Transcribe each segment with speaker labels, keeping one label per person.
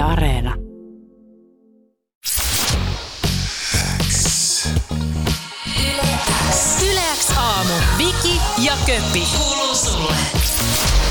Speaker 1: Yle Areena. Yleäks aamu. Viki ja Köppi. Kuuluu sulle.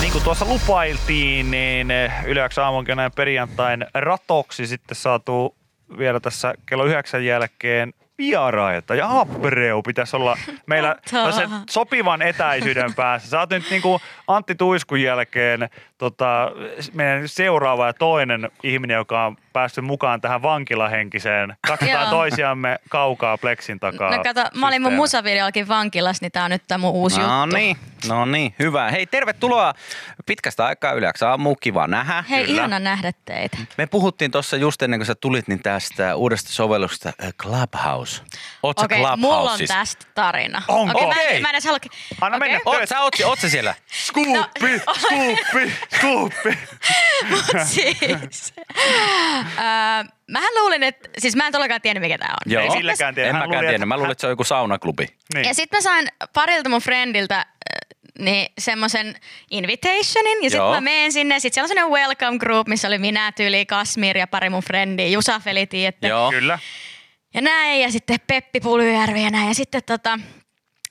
Speaker 2: Niin kuin tuossa lupailtiin, niin Yleäks aamunkin näin perjantain ratoksi sitten saatu vielä tässä kello yhdeksän jälkeen vieraita ja Abreu pitäisi olla meillä sen sopivan etäisyyden päässä. Sä oot nyt niin kuin Antti Tuiskun jälkeen tota, meidän seuraava ja toinen ihminen, joka on päässyt mukaan tähän vankilahenkiseen. Katsotaan toisiamme kaukaa pleksin takaa.
Speaker 3: No kato, mä olin mun musavideollakin vankilassa, niin tää on nyt tää mun uusi
Speaker 4: No
Speaker 3: juttu.
Speaker 4: niin, no niin, hyvä. Hei, tervetuloa pitkästä aikaa yleensä aamu, kiva nähdä.
Speaker 3: Hei,
Speaker 2: Kyllä.
Speaker 3: ihana nähdä teitä.
Speaker 4: Me puhuttiin tuossa just ennen kuin sä tulit, niin tästä uudesta sovelluksesta äh, Clubhouse. Oot
Speaker 3: Okei, okay, mulla on tästä tarina.
Speaker 2: Onko?
Speaker 3: Okei, mä,
Speaker 4: Okei.
Speaker 3: en, mä en edes halua...
Speaker 2: Anna
Speaker 3: Okei.
Speaker 2: mennä.
Speaker 4: Oot sä, oot, oot sä siellä?
Speaker 2: Skuuppi, skuuppi, skuuppi.
Speaker 3: siis, öö, mähän luulin, että... Siis mä en todellakaan tiennyt, mikä tää on.
Speaker 4: Joo.
Speaker 2: Ei silläkään tiedä.
Speaker 4: En mäkään tiennyt. Mä luulin, että se on joku saunaklubi.
Speaker 2: Niin.
Speaker 3: Ja sitten mä sain parilta mun friendiltä niin semmoisen invitationin ja sitten mä menen sinne. Sitten siellä on semmoinen welcome group, missä oli minä, Tyli, Kasmir ja pari mun frendiä. Jusa Feli, tiedätte.
Speaker 4: Joo.
Speaker 2: Kyllä.
Speaker 3: Ja näin, ja sitten Peppi Pulyjärvi ja näin. Ja sitten tota,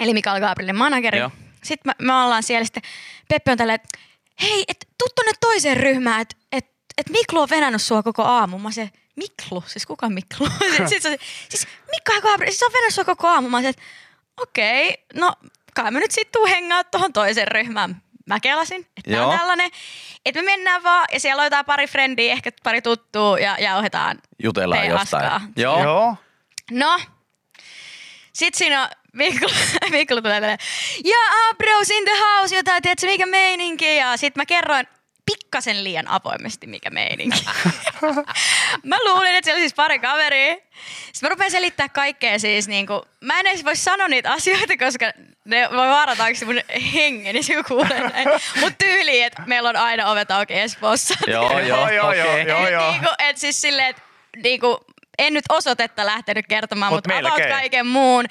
Speaker 3: eli Mikael Gabrielin manageri.
Speaker 4: Joo.
Speaker 3: Sitten me, me ollaan siellä, sitten Peppi on tälleen, että hei, et, tuu tonne toiseen ryhmään, että et, et Miklu on venännyt sua koko aamu. Mä se, Miklu? Siis kuka on Miklu? Sitten sit se, siis Mikael Gabriel, siis se on venännyt sua koko aamu. Mä se, että okei, no kai mä nyt sit tuu hengaa tuohon toiseen ryhmään. Mä kelasin, että
Speaker 4: Joo.
Speaker 3: on tällainen, että me mennään vaan ja siellä on jotain pari frendiä, ehkä pari tuttua ja jauhetaan
Speaker 4: Jutellaan jostain. Joo.
Speaker 2: Joo.
Speaker 3: No, sit siinä on Miklu, Miklu tulee tälleen, ja Abros in the house, jotain, tiedätkö mikä meininki? Ja sit mä kerroin pikkasen liian avoimesti, mikä meininki. mä luulin, että siellä oli siis pari kaveria. Sitten mä rupean selittää kaikkea siis niinku, mä en edes voi sanoa niitä asioita, koska ne voi vaarataanko mun hengeni, jos joku kuulee näin. Mut tyyli, että meillä on aina ovet auki Espoossa.
Speaker 4: Joo, joo,
Speaker 2: Joo, joo, joo, joo.
Speaker 3: Et Niinku, et siis silleen, että niinku, en nyt osoitetta lähtenyt kertomaan,
Speaker 2: Mut
Speaker 3: mutta about
Speaker 2: melkein.
Speaker 3: kaiken muun.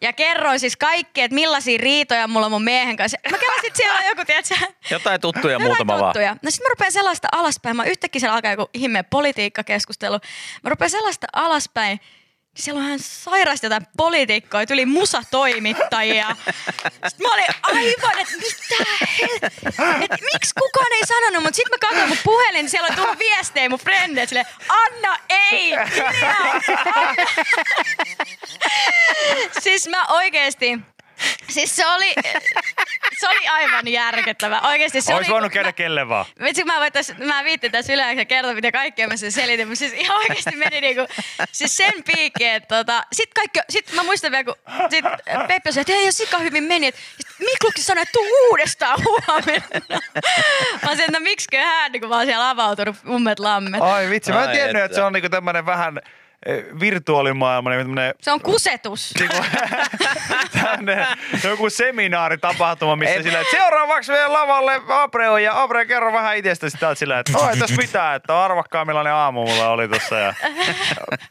Speaker 3: Ja kerroin siis kaikki, että millaisia riitoja mulla on mun miehen kanssa. Mä kelasin, että siellä joku, tiedätkö,
Speaker 4: Jotain tuttuja
Speaker 3: jotain
Speaker 4: muutama vaan.
Speaker 3: tuttuja. No sit mä rupean sellaista alaspäin. Mä yhtäkkiä siellä alkaa joku ihmeen politiikkakeskustelu. Mä rupean sellaista alaspäin. Siellä on ihan sairaasti jotain poliitikkoja, tuli musatoimittajia. Sitten mä olin aivan, että mitä hel- että miksi kukaan ei sanonut, mutta sitten mä katsoin mun puhelin, niin siellä on tullut viestejä mun frendeille silleen, Anna, ei, hiljaa, Anna. siis mä oikeesti, siis se oli, se oli aivan järkyttävä. Oikeesti se
Speaker 2: Olisi
Speaker 3: oli,
Speaker 2: voinut käydä kelle vaan.
Speaker 3: Vitsi, mä, voitais, mä viittin tässä yleensä kertoa, mitä kaikkea mä sen selitin, mutta siis ihan oikeasti meni niinku, siis sen piikki, että tota, sit kaikki, sit mä muistan vielä, kun sit Peppi sanoi, että ei, jos sika hyvin meni, että sit Miklukin sanoi, että tuu uudestaan huomenna. Mä sanoin, että no miksikö hän, kun mä oon siellä avautunut ummet lammet.
Speaker 2: Ai vitsi, mä en tiennyt, että se on niinku tämmönen vähän virtuaalimaailma, niin tämmönen
Speaker 3: Se on kusetus.
Speaker 2: niinku, on joku seminaaritapahtuma, missä
Speaker 4: Et-
Speaker 2: sillä, että seuraavaksi vielä lavalle Abreu ja Abreu kerro vähän itsestä sitten täältä sillä, että oi tässä mitään, että arvakkaa millainen aamu mulla oli tossa. Ja,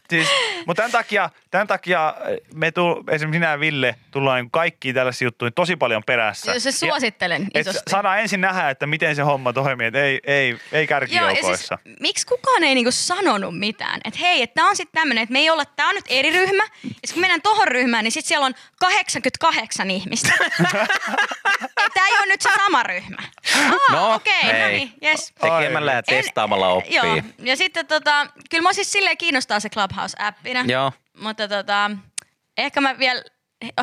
Speaker 2: siis, mutta tämän takia, tämän takia me tul, esimerkiksi minä ja Ville tullaan kaikkiin tällaisiin juttuihin tosi paljon perässä.
Speaker 3: Se suosittelen
Speaker 2: Et
Speaker 3: isosti.
Speaker 2: saadaan ensin nähdä, että miten se homma toimii, että ei, ei, ei
Speaker 3: Joo, ja siis,
Speaker 2: kärkijoukoissa.
Speaker 3: miksi kukaan ei niinku sanonut mitään? Että hei, että on sitten tämmönen, että me ei olla, tää on nyt eri ryhmä. Ja sit kun mennään tohon ryhmään, niin sit siellä on 88 ihmistä. tää ei ole nyt se sama ryhmä. Aa,
Speaker 4: No,
Speaker 3: okei, okay, no
Speaker 4: hei.
Speaker 3: niin, yes.
Speaker 4: Tekemällä ja
Speaker 3: En-
Speaker 4: testaamalla oppii.
Speaker 3: Joo, ja sitten tota, kyllä mä siis silleen kiinnostaa se Clubhouse-appina.
Speaker 4: Joo.
Speaker 3: Mutta tota, ehkä mä vielä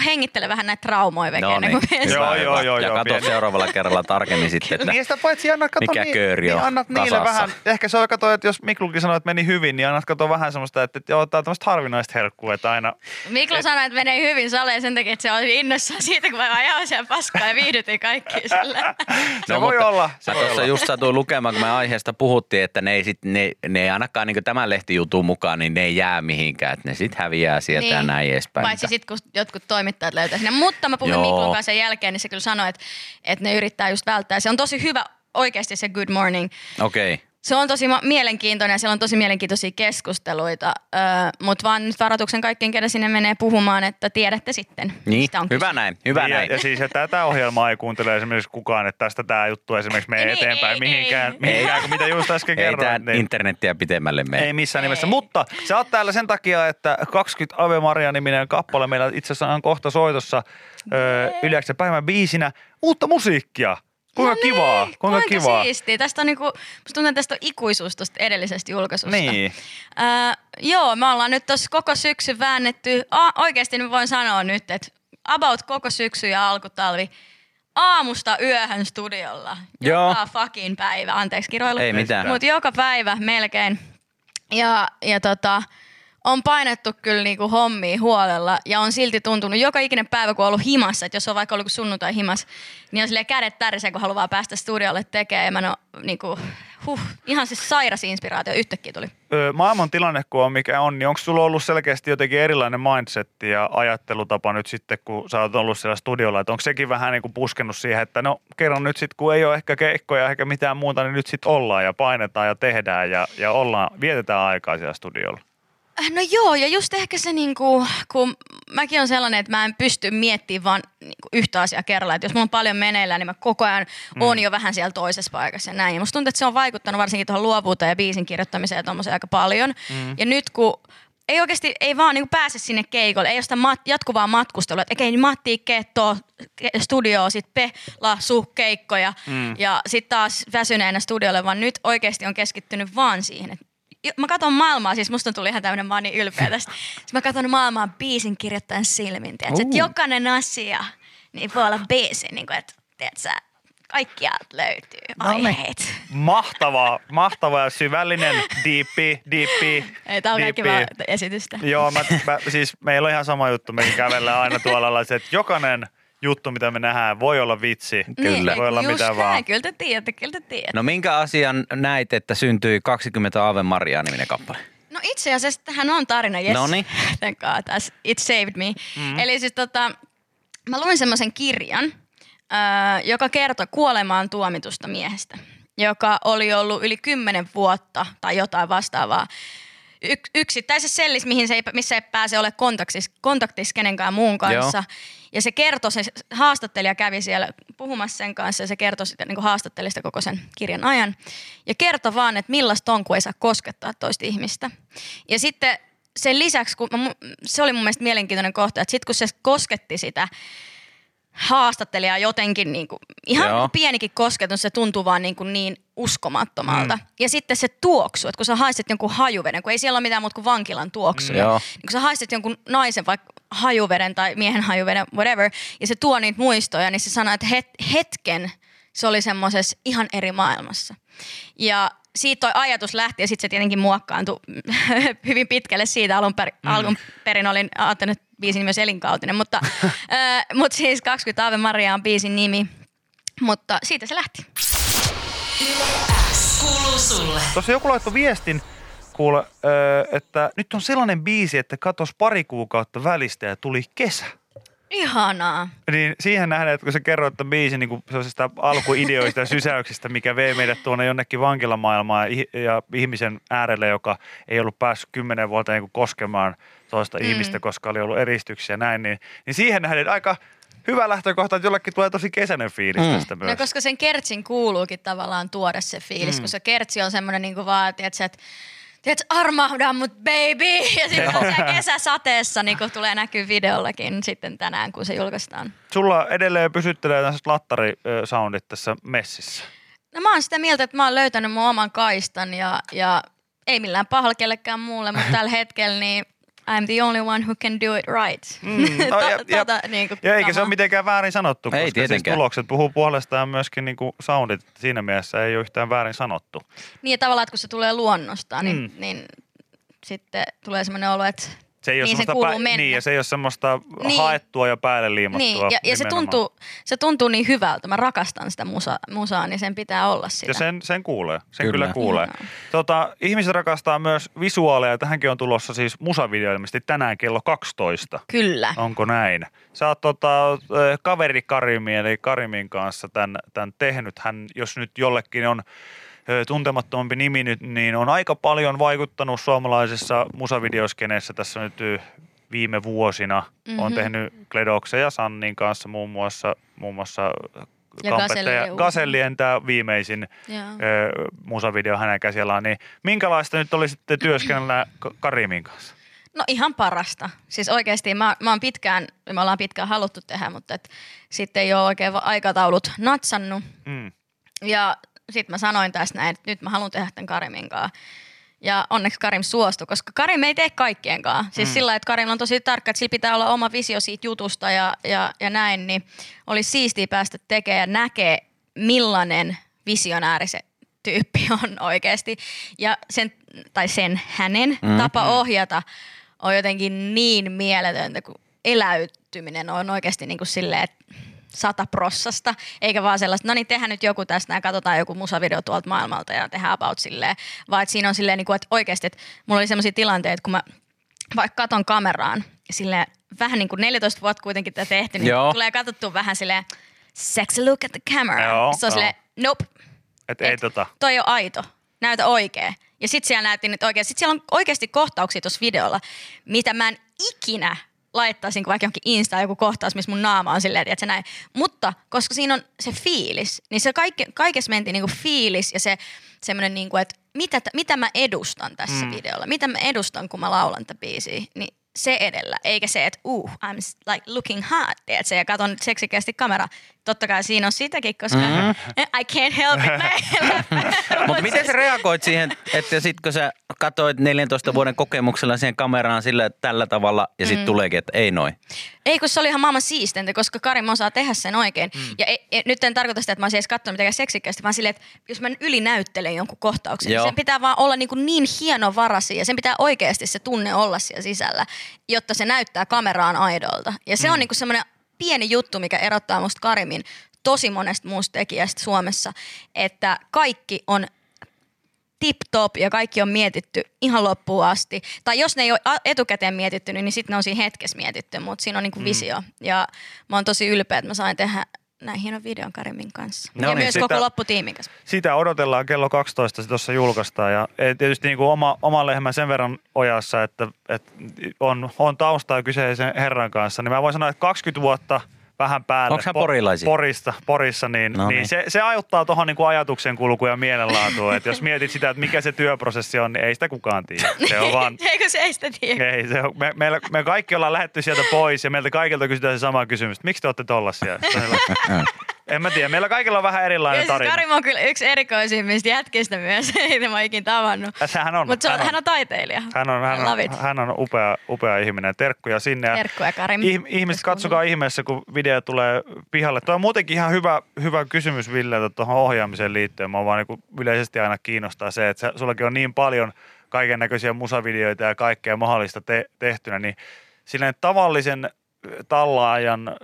Speaker 3: hengittelen vähän näitä traumoja veke
Speaker 4: No niin.
Speaker 3: kuin
Speaker 2: Joo, joo, joo,
Speaker 4: Ja
Speaker 2: joo,
Speaker 4: katso
Speaker 2: pieni.
Speaker 4: seuraavalla kerralla tarkemmin sitten, että
Speaker 2: Niin sitä paitsi annat kato
Speaker 4: mikä
Speaker 2: niin,
Speaker 4: kööri on
Speaker 2: niin annat niille
Speaker 4: kasassa.
Speaker 2: vähän, ehkä se on kato, että jos Miklukin sanoo, että meni hyvin, niin annat kato vähän semmoista, että, että joo, tää on tämmöistä harvinaista herkkua, että aina,
Speaker 3: Miklu sanoi, että menee hyvin saleen sen takia, että se oli innossaan siitä, kun mä ajan siellä paskaa ja viihdytin kaikki sillä.
Speaker 2: se voi olla, se voi
Speaker 4: tuossa
Speaker 2: olla.
Speaker 4: just satuin lukemaan, kun me aiheesta puhuttiin, että ne ei, sit, ne, ne ei ainakaan niin tämän lehtijutun mukaan, niin ne ei jää mihinkään. Että ne sitten häviää sieltä niin. ja näin edespäin.
Speaker 3: Paitsi sitten, kun jotkut toimittajat löytää sinne. Mutta mä puhuin
Speaker 4: Joo.
Speaker 3: Miklun kanssa sen jälkeen, niin se kyllä sanoi, että, että ne yrittää just välttää. Se on tosi hyvä oikeasti se good morning.
Speaker 4: Okei. Okay.
Speaker 3: Se on tosi mielenkiintoinen ja siellä on tosi mielenkiintoisia keskusteluita, öö, mutta vaan nyt varoituksen kaikkien, ketä sinne menee puhumaan, että tiedätte sitten.
Speaker 4: Niin,
Speaker 3: mistä on
Speaker 4: hyvä
Speaker 3: kyse.
Speaker 4: näin, hyvä
Speaker 2: ja,
Speaker 4: näin.
Speaker 2: ja siis että tätä ohjelmaa ei kuuntele esimerkiksi kukaan, että tästä tämä juttu esimerkiksi menee
Speaker 3: Ei, niin,
Speaker 2: eteenpäin
Speaker 3: ei,
Speaker 2: mihinkään,
Speaker 3: ei.
Speaker 2: mihinkään kuin mitä just äsken
Speaker 4: Ei
Speaker 2: kerroin.
Speaker 4: tämä internettiä pitemmälle mene.
Speaker 2: Ei missään nimessä.
Speaker 3: Ei.
Speaker 2: Mutta sä oot täällä sen takia, että 20 Ave Maria-niminen kappale meillä itse asiassa on kohta soitossa öö, Yleäksen päivän biisinä. Uutta musiikkia. Kuinka
Speaker 3: No niin,
Speaker 2: kivaa. Kuinka,
Speaker 3: kuinka
Speaker 2: kivaa.
Speaker 3: siistiä. Tästä on niinku, musta tuntuu, että tästä on ikuisuus tuosta edellisestä julkaisusta.
Speaker 2: Niin.
Speaker 3: Äh, joo, me ollaan nyt tuossa koko syksy väännetty, a, oikeasti nyt voin sanoa nyt, että about koko syksy ja alkutalvi aamusta yöhön studiolla.
Speaker 4: Joo.
Speaker 3: Joka fucking päivä, anteeksi kiroilu.
Speaker 4: Ei mitään.
Speaker 3: Mutta joka päivä melkein. Ja, ja tota, on painettu kyllä niinku hommia huolella ja on silti tuntunut joka ikinen päivä, kun on ollut himassa, että jos on vaikka ollut sunnuntai himas, niin on silleen kädet tärisee, kun haluaa päästä studiolle tekemään. Ja mä no, niinku, huh, ihan siis sairas inspiraatio yhtäkkiä tuli.
Speaker 2: Öö, maailman tilanne kun on mikä on, niin onko sulla ollut selkeästi jotenkin erilainen mindset ja ajattelutapa nyt sitten, kun sä oot ollut siellä studiolla, että onko sekin vähän niin kuin puskenut siihen, että no kerran nyt sitten, kun ei ole ehkä keikkoja eikä mitään muuta, niin nyt sitten ollaan ja painetaan ja tehdään ja, ja ollaan, vietetään aikaa siellä studiolla.
Speaker 3: No joo, ja just ehkä se, niinku, kun mäkin on sellainen, että mä en pysty miettimään vaan niinku, yhtä asiaa kerralla. Että jos mulla on paljon meneillään, niin mä koko ajan mm. on jo vähän siellä toisessa paikassa ja näin. Ja musta tuntuu, että se on vaikuttanut varsinkin tuohon luovuuteen ja biisin kirjoittamiseen ja tommoseen aika paljon. Mm. Ja nyt kun ei oikeasti, ei vaan niinku pääse sinne keikolle, ei ole sitä mat, jatkuvaa matkustelua, että okei, niin Matti Ketto studioon, sit Pela, su, keikkoja mm. ja sitten taas väsyneenä studiolle, vaan nyt oikeasti on keskittynyt vaan siihen, että mä katson maailmaa, siis musta tuli ihan tämmöinen, mä oon niin ylpeä tästä. Siis mä katson maailmaa biisin kirjoittajan silmin, tiedätkö, että jokainen asia niin voi olla biisi, niin kuin, että tiedätkö, kaikkialta löytyy aiheet.
Speaker 2: Mahtava, mahtava ja syvällinen, diippi, diippi,
Speaker 3: Ei, tää on kaikki vaan esitystä.
Speaker 2: Joo, mä, mä, siis meillä on ihan sama juttu, mekin kävellään aina tuolla että jokainen juttu, mitä me nähdään, voi olla vitsi.
Speaker 4: Kyllä.
Speaker 2: Voi olla
Speaker 3: just
Speaker 2: mitä
Speaker 3: näin,
Speaker 2: vaan.
Speaker 3: Kyllä te tiedätte, kyllä te tiedätte.
Speaker 4: No minkä asian näit, että syntyi 20 Ave Maria niminen kappale?
Speaker 3: No itse asiassa tähän on tarina, yes. God, that's, it saved me. Mm. Eli siis tota, mä luin semmoisen kirjan, äh, joka kertoi kuolemaan tuomitusta miehestä, joka oli ollut yli kymmenen vuotta tai jotain vastaavaa yk, yksittäisessä sellissä, mihin se ei, missä ei pääse ole kontaktissa, kontaktissa kenenkään muun kanssa. Joo. Ja se kertoi, se haastattelija kävi siellä puhumassa sen kanssa ja se kertoi sitä, niin haastatteli sitä koko sen kirjan ajan. Ja kertoi vaan, että millaista on, kun ei saa koskettaa toista ihmistä. Ja sitten sen lisäksi, kun mä, se oli mun mielestä mielenkiintoinen kohta, että sitten kun se kosketti sitä haastattelijaa jotenkin, niin kuin, ihan
Speaker 4: Joo.
Speaker 3: pienikin kosketus, se tuntuu vaan niin, kuin niin uskomattomalta. Mm. Ja sitten se tuoksu, että kun sä haistat jonkun hajuveden, kun ei siellä ole mitään muuta kuin vankilan tuoksuja,
Speaker 4: Joo.
Speaker 3: niin kun sä haistat jonkun naisen vaikka hajuveden tai miehen hajuveden, whatever, ja se tuo niitä muistoja, niin se sanoo, että het, hetken se oli semmoisessa ihan eri maailmassa. Ja siitä toi ajatus lähti ja sitten se tietenkin muokkaantui hyvin pitkälle siitä. Alun, per, mm. alun perin olin ajattelut, että biisin olisi elinkautinen, mutta, äh, mutta siis 20 Ave Maria on biisin nimi. Mutta siitä se lähti.
Speaker 1: X kuuluu sulle.
Speaker 2: Tuossa joku laittoi viestin, kuule, öö, että nyt on sellainen biisi, että katos pari kuukautta välistä ja tuli kesä.
Speaker 3: Ihanaa.
Speaker 2: Niin siihen nähdään, että kun se kerroit tämän biisin niin sellaisista alkuideoista ja sysäyksistä, mikä vei meidät tuonne jonnekin vankilamaailmaan ja, ja ihmisen äärelle, joka ei ollut päässyt kymmenen vuotta niin koskemaan toista mm. ihmistä, koska oli ollut eristyksiä ja näin, niin, niin siihen nähdään, että aika hyvä lähtökohta, että jollekin tulee tosi kesäinen fiilis mm. tästä myös.
Speaker 3: No koska sen kertsin kuuluukin tavallaan tuoda se fiilis, mm. kun se kertsi on semmoinen niin kuin vaan, että tiedätkö, armahda mut baby. Ja sitten kesäsateessa niin kuin tulee näkyy videollakin sitten tänään, kun se julkaistaan.
Speaker 2: Sulla edelleen pysyttelee tällaiset lattarisoundit tässä messissä.
Speaker 3: No mä oon sitä mieltä, että mä oon löytänyt mun oman kaistan ja, ja ei millään pahalla kellekään muulle, mutta tällä hetkellä niin I'm the only one who can do it right.
Speaker 2: Mm, no, ja, ja,
Speaker 3: tota, niin kuin
Speaker 2: ja eikä se ole mitenkään väärin sanottu,
Speaker 4: Ei
Speaker 2: koska siis tulokset puhuu puolestaan myöskin niin kuin soundit. Siinä mielessä ei ole yhtään väärin sanottu.
Speaker 3: Niin ja tavallaan, että kun se tulee luonnostaan, niin,
Speaker 2: Mm.
Speaker 3: niin sitten tulee semmoinen olo, että
Speaker 2: Se ei ole
Speaker 3: niin se
Speaker 2: semmoista
Speaker 3: kuuluu mennä.
Speaker 2: niin, ja se ei ole semmoista
Speaker 3: Niin.
Speaker 2: haettua ja päälle liimattua.
Speaker 3: Niin, ja, ja se, tuntuu, se tuntuu niin hyvältä. Mä rakastan sitä musa, musaa, niin sen pitää olla sitä.
Speaker 2: Ja sen, sen kuulee, sen kyllä,
Speaker 4: Kyllä.
Speaker 2: kuulee.
Speaker 3: Joo.
Speaker 2: Tota, ihmiset rakastaa myös visuaaleja. Tähänkin on tulossa siis musavideo ilmeisesti tänään kello 12.
Speaker 3: Kyllä.
Speaker 2: Onko näin? Sä oot tota, kaveri Karimi, eli Karimin kanssa tämän, tämän tehnyt. Hän, jos nyt jollekin on tuntemattomampi nimi nyt, niin on aika paljon vaikuttanut suomalaisessa musavideoskeneessä tässä nyt viime vuosina. Mm-hmm. On tehnyt Kledoksen ja Sannin kanssa muun muassa, muun muassa
Speaker 3: Ja Gasellien
Speaker 2: tämä viimeisin ö, musavideo hänen käsillään. Niin minkälaista nyt oli sitten työskennellä Karimin kanssa?
Speaker 3: No ihan parasta. Siis oikeasti mä, mä oon pitkään, me ollaan pitkään haluttu tehdä, mutta et sitten ei ole oikein aikataulut natsannut.
Speaker 2: Mm.
Speaker 3: Ja sitten mä sanoin tästä näin, että nyt mä haluan tehdä tämän Karimin kanssa. Ja onneksi Karim suostui, koska Karim ei tee kaikkien kanssa. Siis mm. sillä, että Karim on tosi tarkka, että sillä pitää olla oma visio siitä jutusta ja, ja, ja näin, niin olisi siistiä päästä tekemään ja näkee, millainen visionääri se tyyppi on oikeasti. Ja sen, tai sen hänen mm. tapa ohjata on jotenkin niin mieletöntä, kun eläytyminen on oikeasti niin kuin silleen, että sata prossasta, eikä vaan sellaista, no niin tehdään nyt joku tästä ja katsotaan joku musavideo tuolta maailmalta ja tehdään about silleen, vaan että siinä on silleen, niin kuin, että oikeasti, että mulla oli sellaisia tilanteita, kun mä vaikka katon kameraan, silleen vähän niin kuin 14 vuotta kuitenkin tätä tehty, niin
Speaker 4: Joo.
Speaker 3: tulee katsottua vähän silleen, sexy look at the camera.
Speaker 2: Joo,
Speaker 3: se on silleen, nope,
Speaker 2: Et ei
Speaker 3: et
Speaker 2: tota.
Speaker 3: toi on aito, näytä oikein. Ja sit siellä näytti nyt oikein. Sit siellä on oikeasti kohtauksia tuossa videolla, mitä mä en ikinä laittaisin vaikka johonkin Instaan joku kohtaus, missä mun naama on silleen, että näin. Mutta koska siinä on se fiilis, niin se kaikki, kaikessa mentiin niinku fiilis ja se semmoinen, niinku, että mitä, mitä mä edustan tässä mm. videolla, mitä mä edustan, kun mä laulan tätä biisiä, niin se edellä, eikä se, että uh, I'm like looking hot, tiedätkö, ja katon seksikästi kamera. Totta kai siinä on sitäkin, koska mm. I can't help it.
Speaker 4: Mutta miten sä reagoit siihen, että sit kun sä katsoit 14 vuoden kokemuksella siihen kameraan sillä tällä tavalla ja sitten mm. tuleekin, että ei noin.
Speaker 3: Ei, kun se oli ihan maailman siistintä, koska Karim osaa tehdä sen oikein. Mm. Ja ei, ei, nyt en tarkoita sitä, että mä olisin edes katsonut mitenkään seksikkäästi, vaan silleen, että jos mä ylinäyttelen jonkun kohtauksen,
Speaker 4: Joo.
Speaker 3: niin sen pitää vaan olla niin, kuin niin hienovaraisia ja sen pitää oikeasti se tunne olla siellä sisällä, jotta se näyttää kameraan aidolta. Ja se mm. on niin kuin semmoinen pieni juttu, mikä erottaa musta Karimin tosi monesta muusta tekijästä Suomessa, että kaikki on tip-top ja kaikki on mietitty ihan loppuun asti. Tai jos ne ei ole etukäteen mietitty, niin sitten ne on siinä hetkessä mietitty, mutta siinä on niinku visio. Ja mä oon tosi ylpeä, että mä sain tehdä näin hienon videon Karimin kanssa.
Speaker 2: No
Speaker 3: ja
Speaker 2: niin,
Speaker 3: myös
Speaker 2: sitä-
Speaker 3: koko lopputiimin kanssa.
Speaker 2: Sitä odotellaan kello 12 se tuossa julkaistaan ja e, tietysti niin kuin oma, oma lehmä sen verran ojassa, että, että on, on taustaa kyseisen herran kanssa, niin mä voin sanoa, että 20 vuotta vähän päälle.
Speaker 4: Hän porilaisia?
Speaker 2: Porista, Porissa, niin,
Speaker 4: No
Speaker 2: niin.
Speaker 4: niin.
Speaker 2: Se, se ajuttaa tuohon niin ajatuksen kulkuun ja mielenlaatuun. että jos mietit sitä, että mikä se työprosessi on, niin ei sitä kukaan tiedä. Se on vaan,
Speaker 3: Eikö se ei sitä tiedä?
Speaker 2: ei, se on, me, meillä, me kaikki ollaan lähetty sieltä pois ja meiltä kaikilta kysytään se sama kysymys. Miksi te olette tollasia? En mä tiedä. Meillä kaikilla on vähän erilainen
Speaker 3: siis
Speaker 2: tarina.
Speaker 3: Karim on kyllä yksi erikoisimmista jätkistä myös, mitä mä oon ikinä tavannut.
Speaker 2: Hän on.
Speaker 3: Mutta
Speaker 2: hän on.
Speaker 3: hän on taiteilija.
Speaker 2: Hän on, hän on, hän on upea, upea ihminen. Terkkuja sinne. Ja
Speaker 3: Terkkuja Karim.
Speaker 2: Ih, ihmiset, katsokaa ihmeessä, kun video tulee pihalle. Tuo on muutenkin ihan hyvä, hyvä kysymys Villeltä tuohon ohjaamiseen liittyen. Mä vaan niin yleisesti aina kiinnostaa se, että sullakin on niin paljon kaiken näköisiä musavideoita ja kaikkea mahdollista te, tehtynä, niin silleen tavallisen tallaajan äh,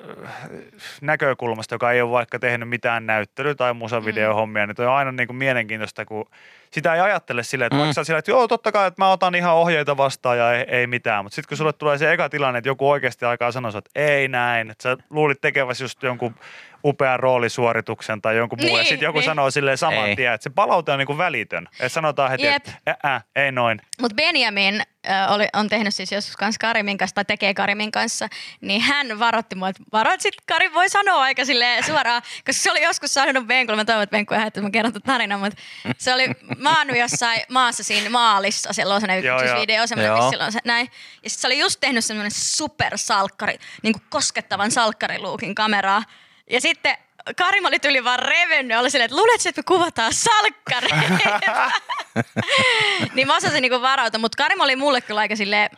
Speaker 2: näkökulmasta, joka ei ole vaikka tehnyt mitään näyttely- tai musavideohommia, niin toi on aina niin kuin mielenkiintoista, kun sitä ei ajattele silleen, että
Speaker 4: Mm.
Speaker 2: vaikka silleen, että joo, totta kai, että mä otan ihan ohjeita vastaan ja ei, ei mitään, mutta sitten kun sulle tulee se eka tilanne, että joku oikeasti aikaa sanoa, että ei näin, että sä luulit tekeväsi just jonkun upean roolisuorituksen tai jonkun muun, ja
Speaker 3: Niin,
Speaker 2: sitten joku
Speaker 3: niin.
Speaker 2: sanoo silleen saman
Speaker 4: Ei.
Speaker 2: tien, että se palaute on niin kuin välitön. Että sanotaan heti,
Speaker 3: Jep.
Speaker 2: että ää, ei noin.
Speaker 3: Mutta Benjamin äh, oli, on tehnyt siis joskus kanssa Karimin kanssa, tai tekee Karimin kanssa, niin hän varoitti mua, että varo, että sit Karim voi sanoa aika silleen suoraan, koska se oli joskus sanonut Benkulle, mä toivon, että Benku ei että mä kerron tarinan, mutta se oli maannut jossain maassa siinä maalissa, siellä on sellainen yksityisvideo, semmoinen, missä on se, näin, ja sitten se oli just tehnyt semmoinen supersalkkari, niin kuin koskettavan salkkariluukin kameraa, ja sitten Karim oli tyyli vaan revennyt, oli silleen, että luulet, että me kuvataan salkkareita. niin mä osasin niinku varautua, mutta Karim oli mulle kyllä aika silleen,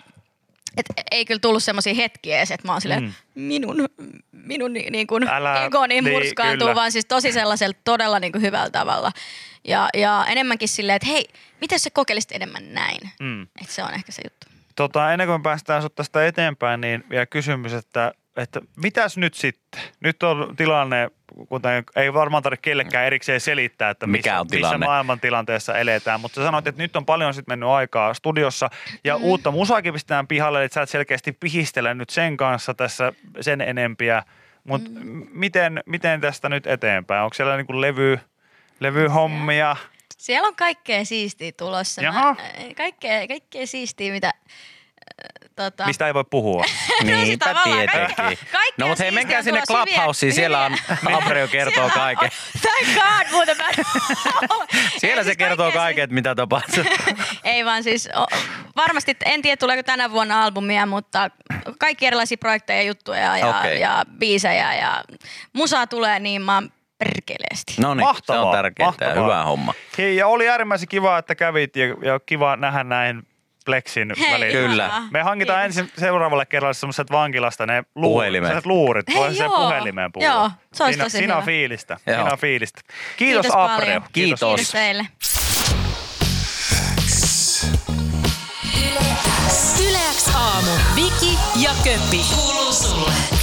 Speaker 3: että ei kyllä tullut semmoisia hetkiä edes, että mä oon silleen,
Speaker 2: Mm.
Speaker 3: minun, minun ni, niin kuin
Speaker 2: Älä-
Speaker 3: ego niin murskaantuu,
Speaker 2: kyllä.
Speaker 3: vaan siis tosi sellaisella todella niin kuin hyvällä tavalla. Ja, ja enemmänkin silleen, että hei, miten sä kokeilisit enemmän näin?
Speaker 2: Mm.
Speaker 3: Että se on ehkä se juttu.
Speaker 2: Tota, ennen kuin me päästään sut tästä eteenpäin, niin vielä kysymys, että, että mitäs nyt sitten? Nyt on tilanne, kuten ei varmaan tarvitse kellekään erikseen selittää, että
Speaker 4: Mikä
Speaker 2: missä,
Speaker 4: on
Speaker 2: missä
Speaker 4: tilanne?
Speaker 2: maailman tilanteessa eletään. Mutta sä sanoit, että nyt on paljon sitten mennyt aikaa studiossa ja mm. uutta musaakin pistetään pihalle, että sä et selkeästi pihistele nyt sen kanssa tässä sen enempiä. Mutta mm. miten, miten tästä nyt eteenpäin? Onko siellä niinku levy, levyhommia?
Speaker 3: Siellä on kaikkea siistiä tulossa.
Speaker 2: Jaha.
Speaker 3: Mä, kaikkea, kaikkea siistiä, mitä... Tota,
Speaker 2: Mistä ei voi puhua.
Speaker 4: Niinpä tietenkin.
Speaker 3: kaikki- kaikkea
Speaker 4: No mutta hei, menkää sinne Clubhouseen, siellä on
Speaker 3: hyviä-
Speaker 4: Abreu kertoo kaiken.
Speaker 3: Thank God, muuten mä...
Speaker 4: Siellä se
Speaker 3: siis
Speaker 4: kertoo kaiken, että mitä tapahtuu.
Speaker 3: Ei vaan siis, varmasti, en tiedä tuleeko tänä vuonna albumia, mutta kaikki erilaisia projekteja, juttuja ja,
Speaker 4: Okei.
Speaker 3: ja biisejä ja musaa tulee niin mä oon perkeleesti.
Speaker 4: No niin, se
Speaker 2: Mahtavaa,
Speaker 4: on tärkeää.
Speaker 2: mahtavaa.
Speaker 4: Hyvä homma.
Speaker 2: Hei, ja oli äärimmäisen kiva, että kävit ja, ja kiva nähdä näin Plexin
Speaker 3: Hei,
Speaker 2: välillä.
Speaker 4: Kyllä.
Speaker 2: Me hankitaan
Speaker 3: Kiitos.
Speaker 2: ensin seuraavalle kerralle semmoiset vankilasta ne luurit, luurit.
Speaker 3: Hei,
Speaker 2: Voi sen
Speaker 3: joo.
Speaker 2: puhelimeen puhua.
Speaker 3: Joo, se olisi tosi
Speaker 2: siinä on
Speaker 3: hyvä.
Speaker 2: fiilistä.
Speaker 4: Joo.
Speaker 2: Siinä on fiilistä. Kiitos,
Speaker 3: Kiitos paljon.
Speaker 4: Kiitos.
Speaker 3: Kiitos teille.
Speaker 1: Yleäks aamu. Viki ja Köppi. Kuuluu sulle.